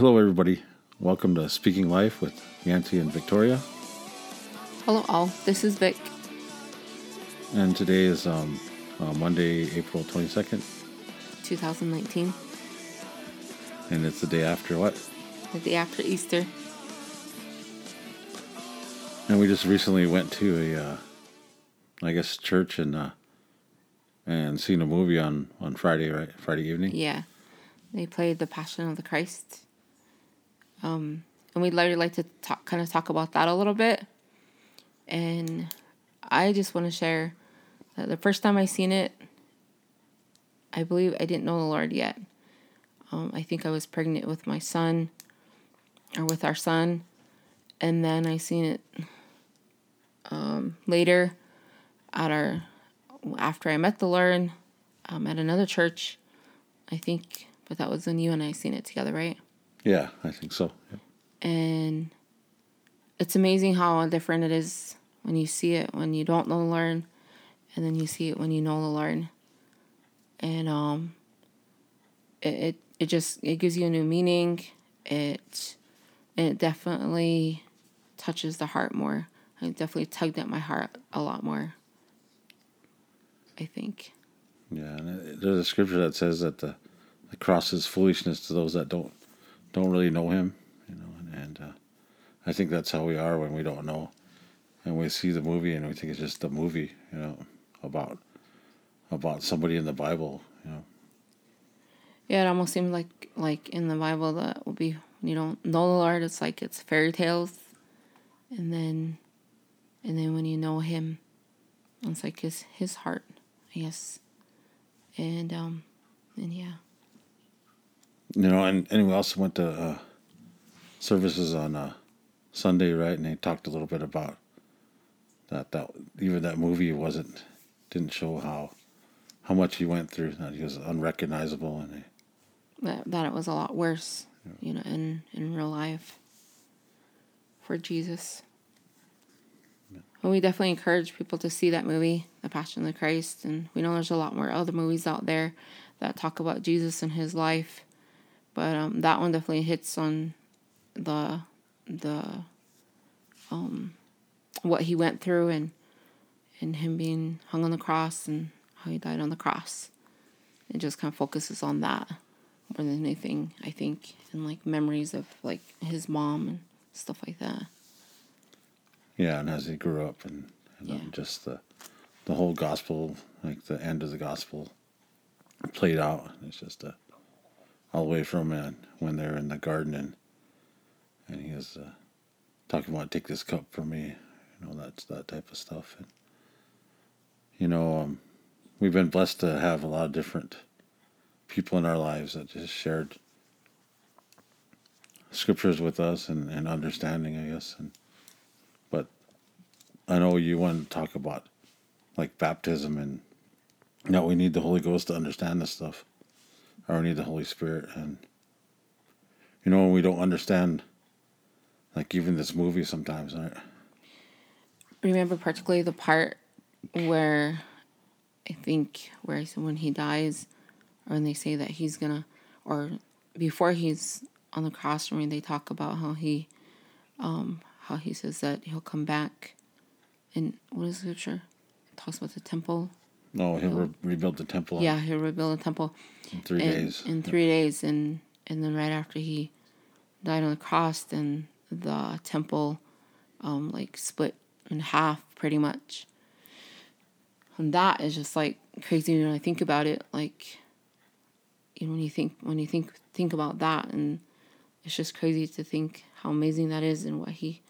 Hello, everybody. Welcome to Speaking Life with Yancy and Victoria. Hello, all. This is Vic. And today is um, uh, Monday, April 22nd, 2019, and it's the day after what? the day after Easter. And we just recently went to a, uh, I guess, church and uh, and seen a movie on on Friday, right? Friday evening. Yeah, they played the Passion of the Christ. Um, and we'd really like to talk, kind of talk about that a little bit. And I just want to share that the first time I seen it, I believe I didn't know the Lord yet. Um, I think I was pregnant with my son, or with our son, and then I seen it um, later at our after I met the Lord um, at another church, I think, but that was when you and I seen it together, right? Yeah, I think so. Yeah. And it's amazing how different it is when you see it when you don't know the Lord, and then you see it when you know the Lord. And um, it it, it just it gives you a new meaning. It it definitely touches the heart more. It definitely tugged at my heart a lot more. I think. Yeah, and there's a scripture that says that the, the cross is foolishness to those that don't don't really know Him, you know, and, and uh, I think that's how we are when we don't know, and we see the movie and we think it's just a movie, you know, about about somebody in the Bible, you know. Yeah, it almost seems like like in the Bible that will be you don't know the Lord, it's like it's fairy tales, and then, and then when you know Him, it's like His His heart, I guess, and um, and yeah, You know, and, and we also went to uh, services on uh, Sunday, right? And they talked a little bit about that. That even that movie wasn't didn't show how how much he went through. That he was unrecognizable, and they, that that it was a lot worse, you know, in in real life. For Jesus. And we definitely encourage people to see that movie, The Passion of the Christ, and we know there's a lot more other movies out there that talk about Jesus and his life, but um, that one definitely hits on the the um what he went through and and him being hung on the cross and how he died on the cross. It just kind of focuses on that more than anything, I think, and like memories of like his mom and stuff like that. yeah, and as he grew up, and, and Yeah. just the the whole gospel, like the end of the gospel, played out. It's just uh, all the way from uh, when they're in the garden and and he was uh, talking about take this cup from me, you know that's that type of stuff. And you know, um, we've been blessed to have a lot of different people in our lives that just shared scriptures with us and, and understanding, I guess. And but I know you want to talk about like baptism and know, we need the Holy Ghost to understand this stuff. Or need the Holy Spirit and you know, we don't understand like even this movie sometimes, right? remember particularly the part where I think where when he dies, or when they say that he's gonna, or before he's on the cross, when they talk about how he, um, how he says that he'll come back, and what is the scripture? It talks about the temple. No, he'll re- rebuild the temple Yeah, he'll rebuild the temple in three in, days. in three days, and and then right after he died on the cross, then the temple, um, like split in half pretty much. And that is just like crazy when I think about it. Like, you know, when you think when you think think about that, and it's just crazy to think how amazing that is, and what he,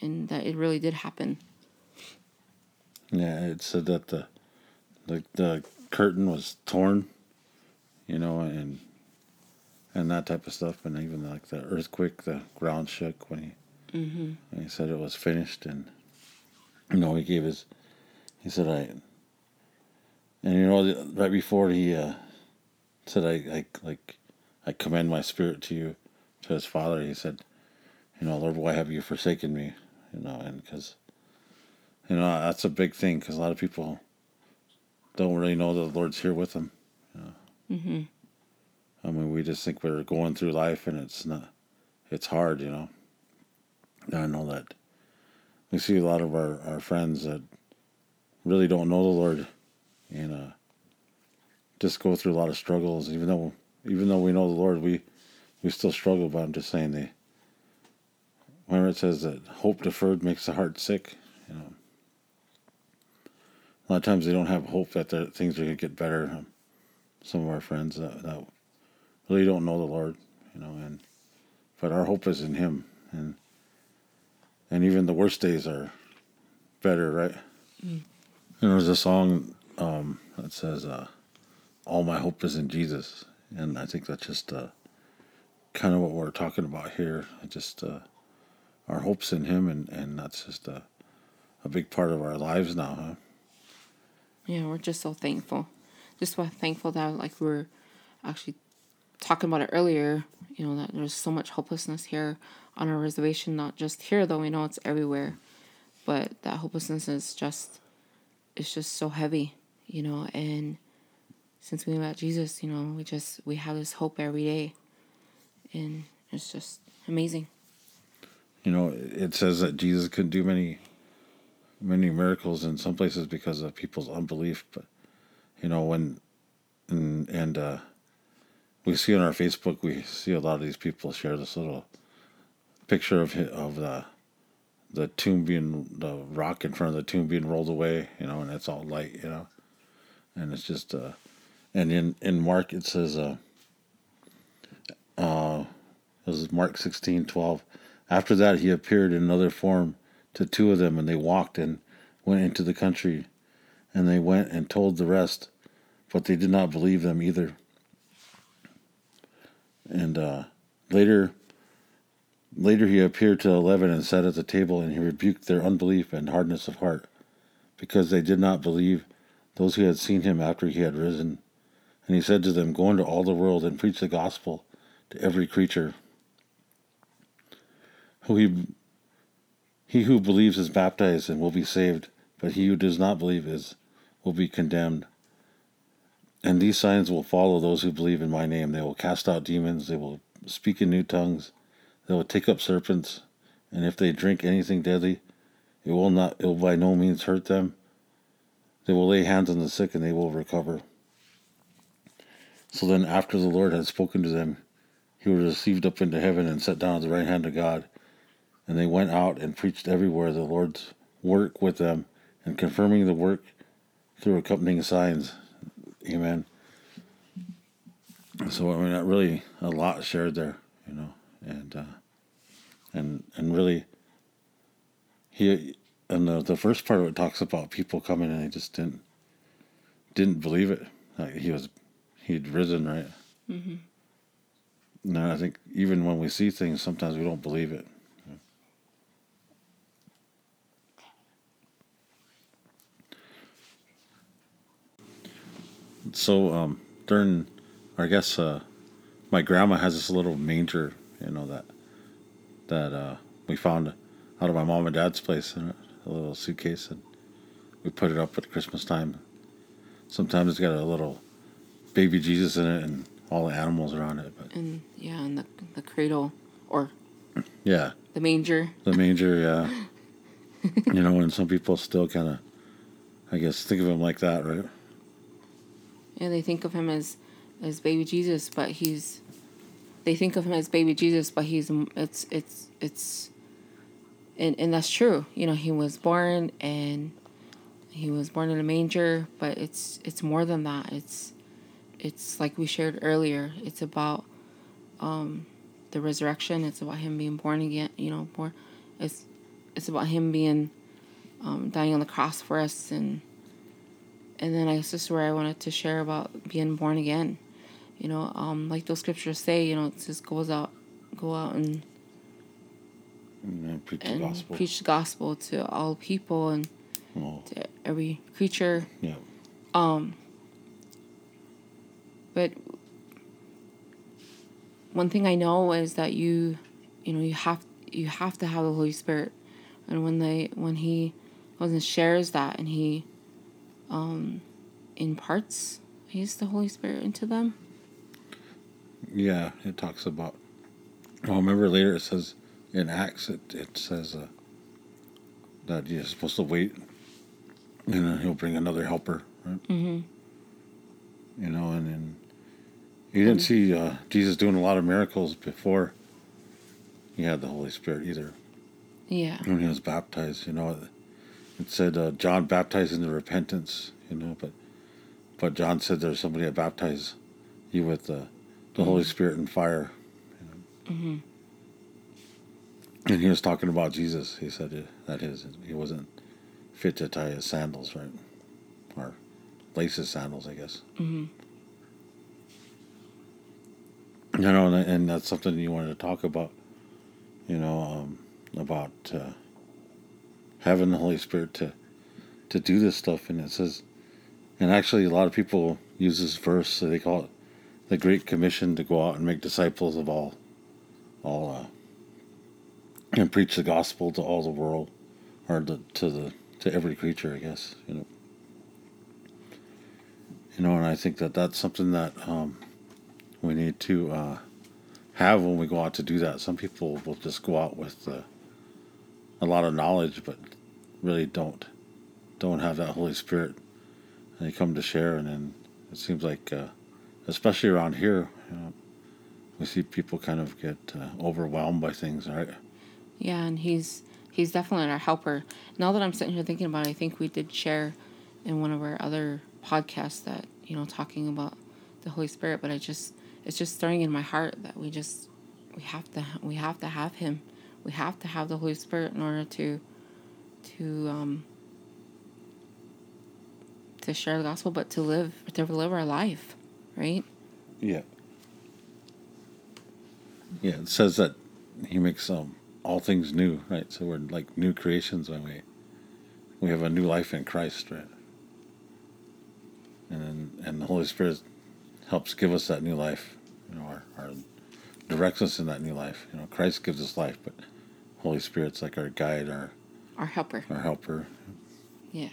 and that it really did happen. Yeah, it said that the the the curtain was torn, you know, and and that type of stuff, and even like the earthquake, the ground shook when he Mm-hmm. when he said it was finished, and you know he gave his he said I and you know right before he uh, said I, I like I commend my spirit to you to his father, he said, you know Lord, why have you forsaken me, you know, and because you know that's a big thing because a lot of people don't really know that the Lord's here with them. You know? Mm-hmm. I mean, we just think we're going through life and it's not, it's hard, you know. I know that we see a lot of our, our friends that really don't know the Lord and uh, just go through a lot of struggles. Even though even though we know the Lord, we we still struggle. But I'm just saying, they whenever it says that hope deferred makes the heart sick, you know, a lot of times they don't have hope that things are going to get better. Um, some of our friends that, that really don't know the Lord, you know, and but our hope is in Him, and and even the worst days are better, right? Mm. And there's a song um, that says, uh, "All my hope is in Jesus," and I think that's just uh, kind of what we're talking about here. Just uh, our hopes in Him, and and that's just a a big part of our lives now, huh? Yeah, we're just so thankful. Just so thankful that like we're actually talking about it earlier. You know that there's so much hopelessness here on our reservation. Not just here though. We know it's everywhere, but that hopelessness is just it's just so heavy. You know, and since we met Jesus, you know, we just we have this hope every day, and it's just amazing. You know, it says that Jesus couldn't do many, many miracles in some places because of people's unbelief. But you know, when and and uh, we see on our Facebook, we see a lot of these people share this little picture of of the the tomb being the rock in front of the tomb being rolled away, you know, and it's all light, you know, and it's just uh, and in in Mark it says uh, uh, this is Mark sixteen twelve. After that, he appeared in another form to two of them, and they walked and went into the country, and they went and told the rest, but they did not believe them either. And uh, later, later he appeared to eleven and sat at the table, and he rebuked their unbelief and hardness of heart, because they did not believe those who had seen him after he had risen. And he said to them, Go into all the world and preach the gospel to every creature. Who he, he who believes is baptized and will be saved, but he who does not believe is will be condemned. And these signs will follow those who believe in my name. They will cast out demons, they will speak in new tongues, they will take up serpents, and if they drink anything deadly, it will not it will by no means hurt them. They will lay hands on the sick and they will recover. So then, after the Lord had spoken to them, he was received up into heaven and sat down at the right hand of God. And they went out and preached everywhere the Lord's work with them, and confirming the work through accompanying signs. Amen. So I mean, that really a lot shared there, you know, and uh, and and really, he and the the first part of it talks about people coming and they just didn't didn't believe it. Like he was he'd risen, right? Mm-hmm. No, I think even when we see things, sometimes we don't believe it. So um, during, I guess, uh, my grandma has this little manger, you know that that uh, we found out of my mom and dad's place in a little suitcase, and we put it up at Christmas time. Sometimes it's got a little baby Jesus in it and all the animals around it. But and yeah, and the the cradle or yeah, the manger. The manger, yeah. you know, and some people still kind of, I guess, think of him like that, right? Yeah, they think of him as as baby Jesus, but he's. They think of him as baby Jesus, but he's it's it's it's. And and that's true. You know, he was born and he was born in a manger, but it's it's more than that. It's it's like we shared earlier. It's about um, the resurrection. It's about him being born again. You know, born. It's it's about him being um, dying on the cross for us, and and then I is where I wanted to share about being born again. You know, um, like those scriptures say. You know, it just goes out, go out and and preach and the gospel. preach the gospel to all people and oh. to every creature. Yeah. Um, but one thing I know is that you, you know, you have you have to have the Holy Spirit, and when they when He goes and shares that and He, um, imparts He's the Holy Spirit into them. Yeah, it talks about. Well, remember later it says in Acts it it says uh, that you're supposed to wait, and then he'll bring another helper. Right? Mm-hmm. You know, and then you didn't see uh, Jesus doing a lot of miracles before he had the Holy Spirit either. Yeah. When he was baptized, you know, it said uh, John baptized into repentance. You know, but but John said there's somebody that baptized you with the the Holy Spirit and fire. Mm-hmm. And he was talking about Jesus. He said that his he wasn't fit to tie his sandals, right, or lace his sandals, I guess. Mm-hmm. You know, and, and that's something you wanted to talk about. You know, um, about uh, having the Holy Spirit to to do this stuff, and it says, and actually, a lot of people use this verse. So they call it the Great Commission to go out and make disciples of all, all, uh, and preach the gospel to all the world, or the, to the to every creature, I guess. You know. You know, and I think that that's something that um, we need to uh, have when we go out to do that. Some people will just go out with uh, a lot of knowledge, but really don't don't have that Holy Spirit, and they come to share, and then it seems like, uh, especially around here, you know, we see people kind of get uh, overwhelmed by things, right? Yeah, and he's he's definitely our helper. Now that I'm sitting here thinking about it, I think we did share in one of our other podcasts that you know talking about the Holy Spirit, but I just it's just stirring in my heart that we just we have to we have to have him. We have to have the Holy Spirit in order to to um to share the gospel, but to live to live our life, right? Yeah. Yeah, it says that he makes um, all things new, right? So we're like new creations when we we have a new life in Christ, right? And and the Holy Spirit helps give us that new life, you know, our, our directs us in that new life. You know, Christ gives us life, but Holy Spirit's like our guide, our Our helper. our helper. Yeah.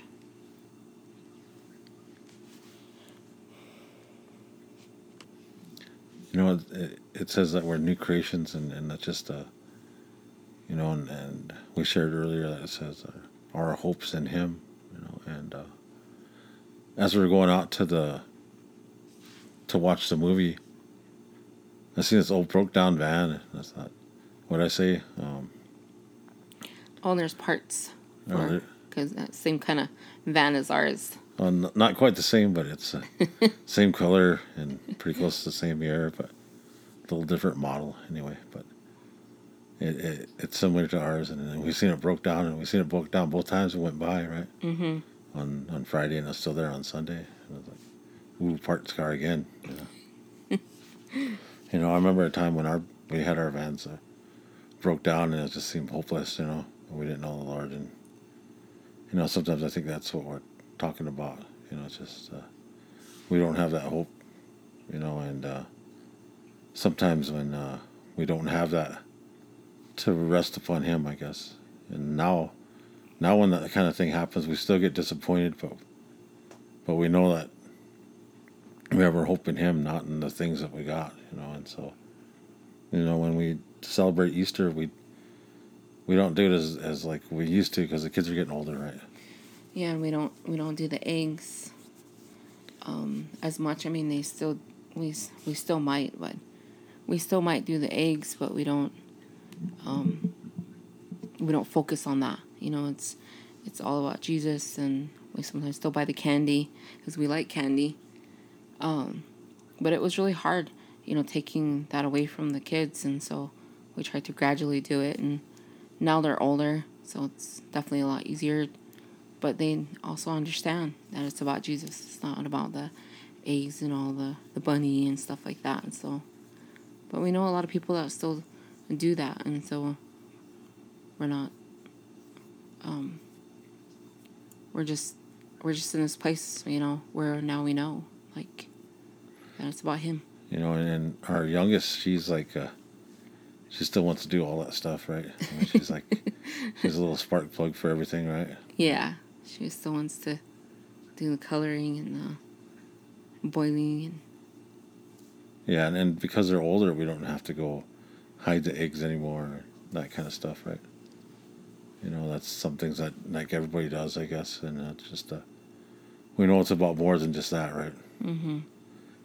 You know, it, it says that we're new creations, and, and that's just a, you know, and, and we shared earlier that it says uh, our hopes in Him, you know, and uh, as we were going out to the, to watch the movie, I see this old broke down van. That's not what I say. Um, Oh, and there's parts Oh, because that same kind of van as ours. well, n- not quite the same, but it's uh, same color and pretty close to the same year, but a little different model anyway. But it, it it's similar to ours, and we've seen it broke down, and we've seen it broke down both times it went by, right? Mm-hmm. On on Friday, and it's still there on Sunday. And I was like, "Ooh, parts car again." Know, you know I remember a time when our we had our vans uh, broke down, and it just seemed hopeless. You know, we didn't know the Lord, and you know sometimes I think that's what we're talking about. You know, it's just uh, we don't have that hope. You know, and uh, sometimes when uh, we don't have that to rest upon Him, I guess. And now, now when that kind of thing happens, we still get disappointed, but but we know that we have our hope in Him, not in the things that we got. You know, and so you know when we celebrate Easter, we we don't do it as, as like we used to because the kids are getting older, right? Yeah, and we don't we don't do the eggs um, as much. I mean, they still we we still might, but we still might do the eggs, but we don't um, we don't focus on that. You know, it's it's all about Jesus, and we sometimes still buy the candy because we like candy. Um, but it was really hard, you know, taking that away from the kids, and so we tried to gradually do it, and now they're older, so it's definitely a lot easier but they also understand that it's about Jesus. It's not about the eggs and all the, the bunny and stuff like that. And so, but we know a lot of people that still do that, and so we're not. Um, we're just we're just in this place, you know, where now we know like it's about Him. You know, and, and our youngest, she's like, uh, she still wants to do all that stuff, right? I mean, she's like, she's a little spark plug for everything, right? Yeah, she still wants to do the coloring and the boiling and Yeah, and, and because they're older, we don't have to go hide the eggs anymore, that kind of stuff, right? You know, that's some things that like everybody does, I guess, and it's just uh, we know it's about more than just that, right? Mm-hmm.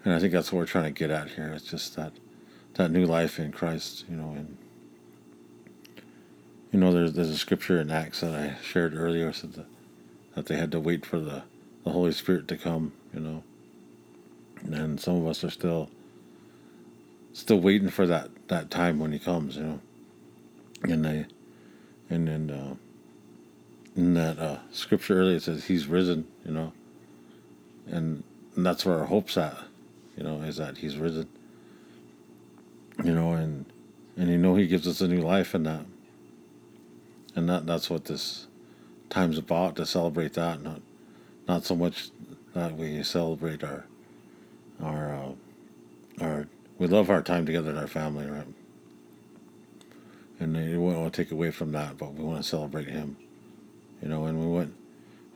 And I think that's what we're trying to get at here. It's just that that new life in Christ, you know, and you know, there's there's a scripture in Acts that I shared earlier said that, that they had to wait for the the Holy Spirit to come, you know, and some of us are still still waiting for that that time when He comes, you know, and they and then uh, in that uh, scripture earlier it says He's risen, you know, and, and that's where our hope's at, you know, is that He's risen you know, and and you know he gives us a new life in that, and that that's what this time's about to celebrate that, not not so much that we celebrate our our uh, our we love our time together in our family, right? And we don't want to take away from that, but we want to celebrate him, you know. And we went,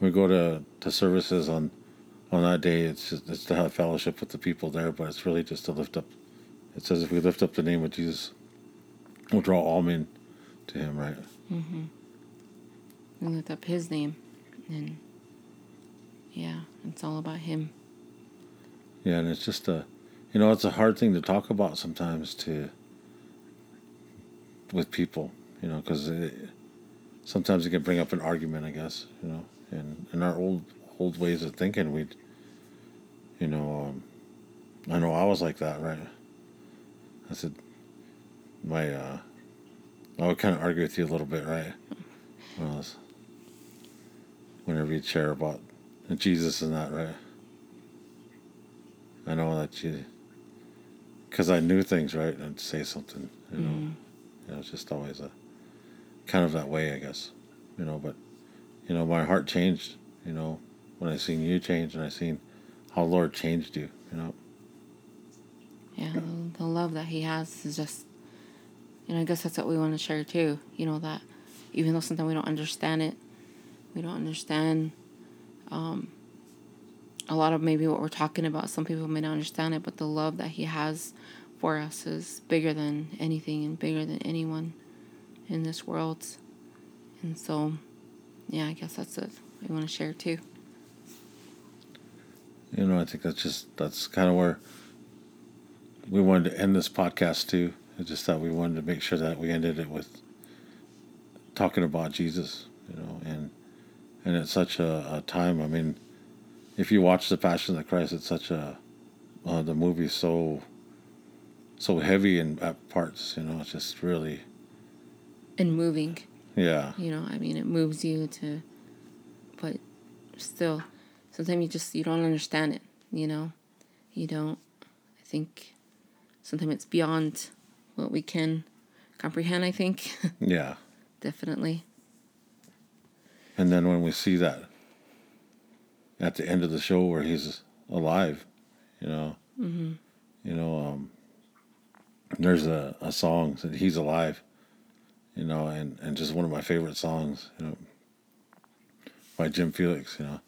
we go to to services on on that day. It's just it's to have fellowship with the people there, but it's really just to lift up it says if we lift up the name of Jesus, we'll draw all men to him, right? Mm-hmm. And lift up his name. And yeah, it's all about him. Yeah, and it's just a, you know, it's a hard thing to talk about sometimes to, with people, you know, because sometimes it can bring up an argument, I guess, you know, and in our old old ways of thinking, we'd, you know, um, I know I was like that, right? I said, my, uh, I would kind of argue with you a little bit, right? Well, whenever you share about Jesus and that, right? I know that you, because I knew things, right? I'd say something, you know. Mm. You know, it's just always a kind of that way, I guess, you know. But you know, my heart changed, you know, when I seen you change and I seen how the Lord changed you, you know. Yeah, the, love that he has is just, you know, I guess that's what we want to share too. You know, that even though sometimes we don't understand it, we don't understand um, a lot of maybe what we're talking about. Some people may not understand it, but the love that he has for us is bigger than anything and bigger than anyone in this world. And so, yeah, I guess that's what we want to share too. You know, I think that's just, that's kind of where we wanted to end this podcast too. I just thought we wanted to make sure that we ended it with talking about Jesus, you know, and and it's such a, a time. I mean, if you watch the Passion of the Christ, it's such a uh, the movie's so so heavy in at parts. You know, it's just really and moving. Yeah. You know, I mean, it moves you to, but still, sometimes you just you don't understand it. You know, you don't. I think sometimes it's beyond what we can comprehend, I think. Yeah. Definitely. And then when we see that at the end of the show where he's alive, you know, mm-hmm. you know, um, there's a, a song that he's alive, you know, and, and just one of my favorite songs, you know, by Jim Felix, you know,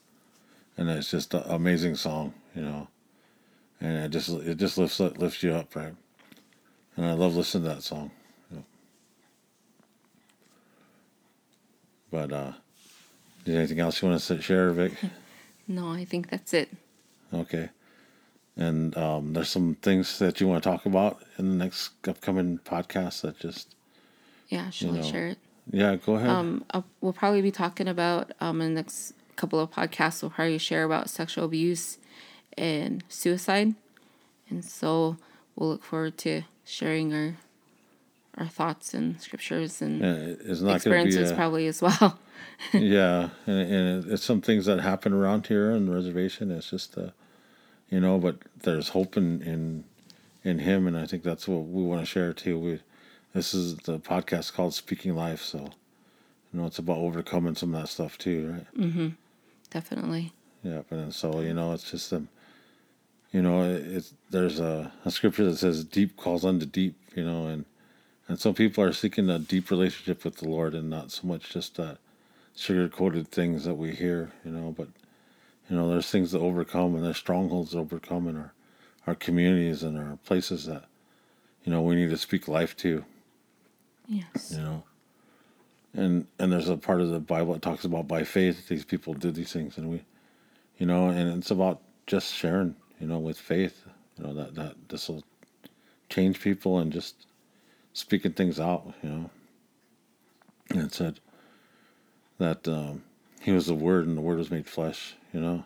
and it's just an amazing song, you know, and it just it just lifts lifts you up, right? And I love listening to that song. But uh, is anything else you want to share, Vic? No, I think that's it. Okay. And um, there's some things that you want to talk about in the next upcoming podcast that just. Yeah, should I share it? Yeah, go ahead. Um, I'll, we'll probably be talking about um in the next couple of podcasts. We'll probably share about sexual abuse and suicide. And so we'll look forward to sharing our our thoughts and scriptures and yeah, experiences a, probably as well. yeah, and, and, it's some things that happen around here on the reservation. It's just, uh, you know, but there's hope in, in in Him, and I think that's what we want to share too. We this is the podcast called Speaking Life, so you know it's about overcoming some of that stuff too, right? Mm-hmm. Definitely. Yeah, and so you know it's just um, you know, it's there's a, a scripture that says deep calls unto deep, you know, and and some people are seeking a deep relationship with the Lord and not so much just that sugar coated things that we hear, you know, but you know, there's things to overcome and there's strongholds to overcome in our, our communities and our places that you know we need to speak life to. Yes. You know, and and there's a part of the Bible that talks about by faith these people did these things, and we, you know, and it's about just sharing, you know, with faith, you know that that this will change people and just speaking things out, you know. And it said that um, he was the Word, and the Word was made flesh, you know.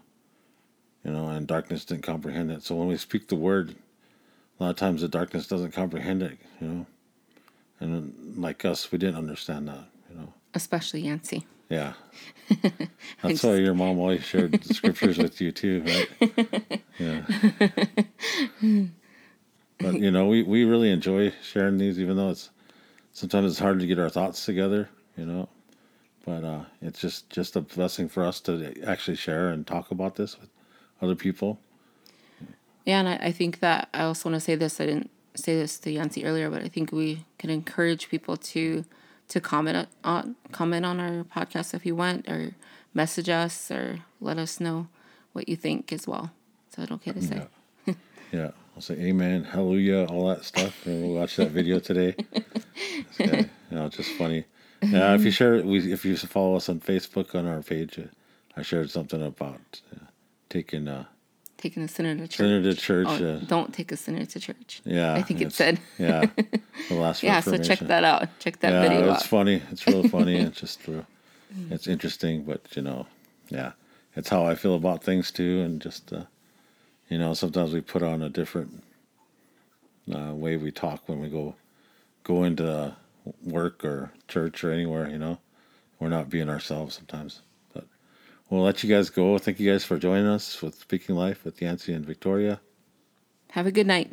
You know, and darkness didn't comprehend it. So when we speak the Word, a lot of times the darkness doesn't comprehend it, you know. And like us, we didn't understand that. Especially Yancy. Yeah. That's why your mom always shared scriptures with you too, right? Yeah. But you know, we, we really enjoy sharing these even though it's sometimes it's hard to get our thoughts together, you know. But uh, it's just just a blessing for us to actually share and talk about this with other people. Yeah, and I, I think that I also want to say this. I didn't say this to Yancy earlier, but I think we can encourage people to to comment on comment on our podcast if you want, or message us, or let us know what you think as well. Is that okay to say? Yeah. yeah. I'll say amen, hallelujah, all that stuff. And we'll watch that video today. It's good. You know, just funny. Yeah, if you share we, if you follow us on Facebook on our page, uh, I shared something about uh, taking uh, Taking a sinner to church. sinner to church. Oh, uh, don't take a sinner to church. yeah, I think it said. Yeah, the last. Yeah, so check that out. Check that yeah, video it's out. funny. It's real funny. it's just it's interesting, but you know, yeah, it's how I feel about things too, and just uh, you know, sometimes we put on a different uh, way we talk when we go go into work or church or anywhere. You know, we're not being ourselves sometimes. We'll let you guys go. Thank you guys for joining us with Speaking Life with Yancy and Victoria. Have a good night.